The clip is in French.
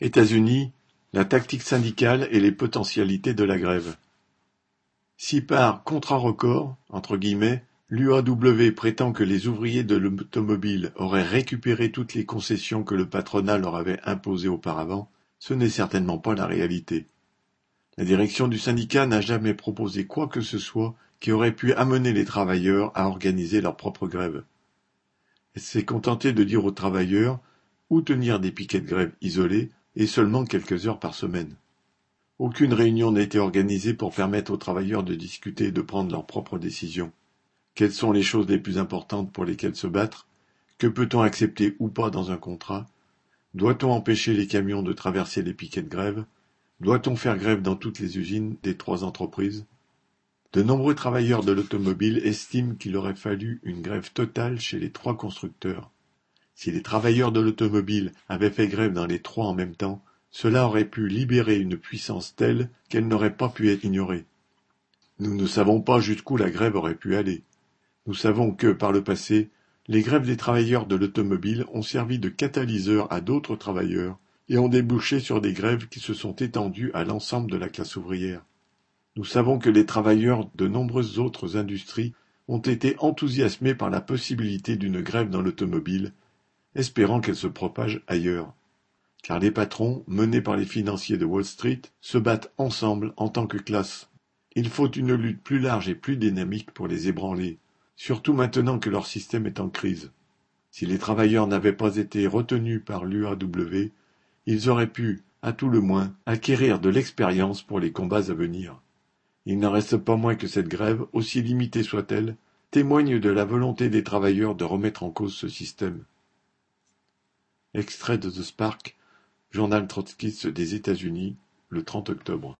États-Unis, la tactique syndicale et les potentialités de la grève. Si par contrat record, entre guillemets, l'UAW prétend que les ouvriers de l'automobile auraient récupéré toutes les concessions que le patronat leur avait imposées auparavant, ce n'est certainement pas la réalité. La direction du syndicat n'a jamais proposé quoi que ce soit qui aurait pu amener les travailleurs à organiser leur propre grève. Elle s'est contentée de dire aux travailleurs où tenir des piquets de grève isolés et seulement quelques heures par semaine. Aucune réunion n'a été organisée pour permettre aux travailleurs de discuter et de prendre leurs propres décisions. Quelles sont les choses les plus importantes pour lesquelles se battre? Que peut-on accepter ou pas dans un contrat? Doit-on empêcher les camions de traverser les piquets de grève? Doit-on faire grève dans toutes les usines des trois entreprises? De nombreux travailleurs de l'automobile estiment qu'il aurait fallu une grève totale chez les trois constructeurs. Si les travailleurs de l'automobile avaient fait grève dans les trois en même temps, cela aurait pu libérer une puissance telle qu'elle n'aurait pas pu être ignorée. Nous ne savons pas jusqu'où la grève aurait pu aller. Nous savons que, par le passé, les grèves des travailleurs de l'automobile ont servi de catalyseur à d'autres travailleurs et ont débouché sur des grèves qui se sont étendues à l'ensemble de la classe ouvrière. Nous savons que les travailleurs de nombreuses autres industries ont été enthousiasmés par la possibilité d'une grève dans l'automobile espérant qu'elle se propage ailleurs. Car les patrons, menés par les financiers de Wall Street, se battent ensemble en tant que classe. Il faut une lutte plus large et plus dynamique pour les ébranler, surtout maintenant que leur système est en crise. Si les travailleurs n'avaient pas été retenus par l'UAW, ils auraient pu, à tout le moins, acquérir de l'expérience pour les combats à venir. Il n'en reste pas moins que cette grève, aussi limitée soit-elle, témoigne de la volonté des travailleurs de remettre en cause ce système. Extrait de The Spark, journal trotskiste des États-Unis, le 30 octobre.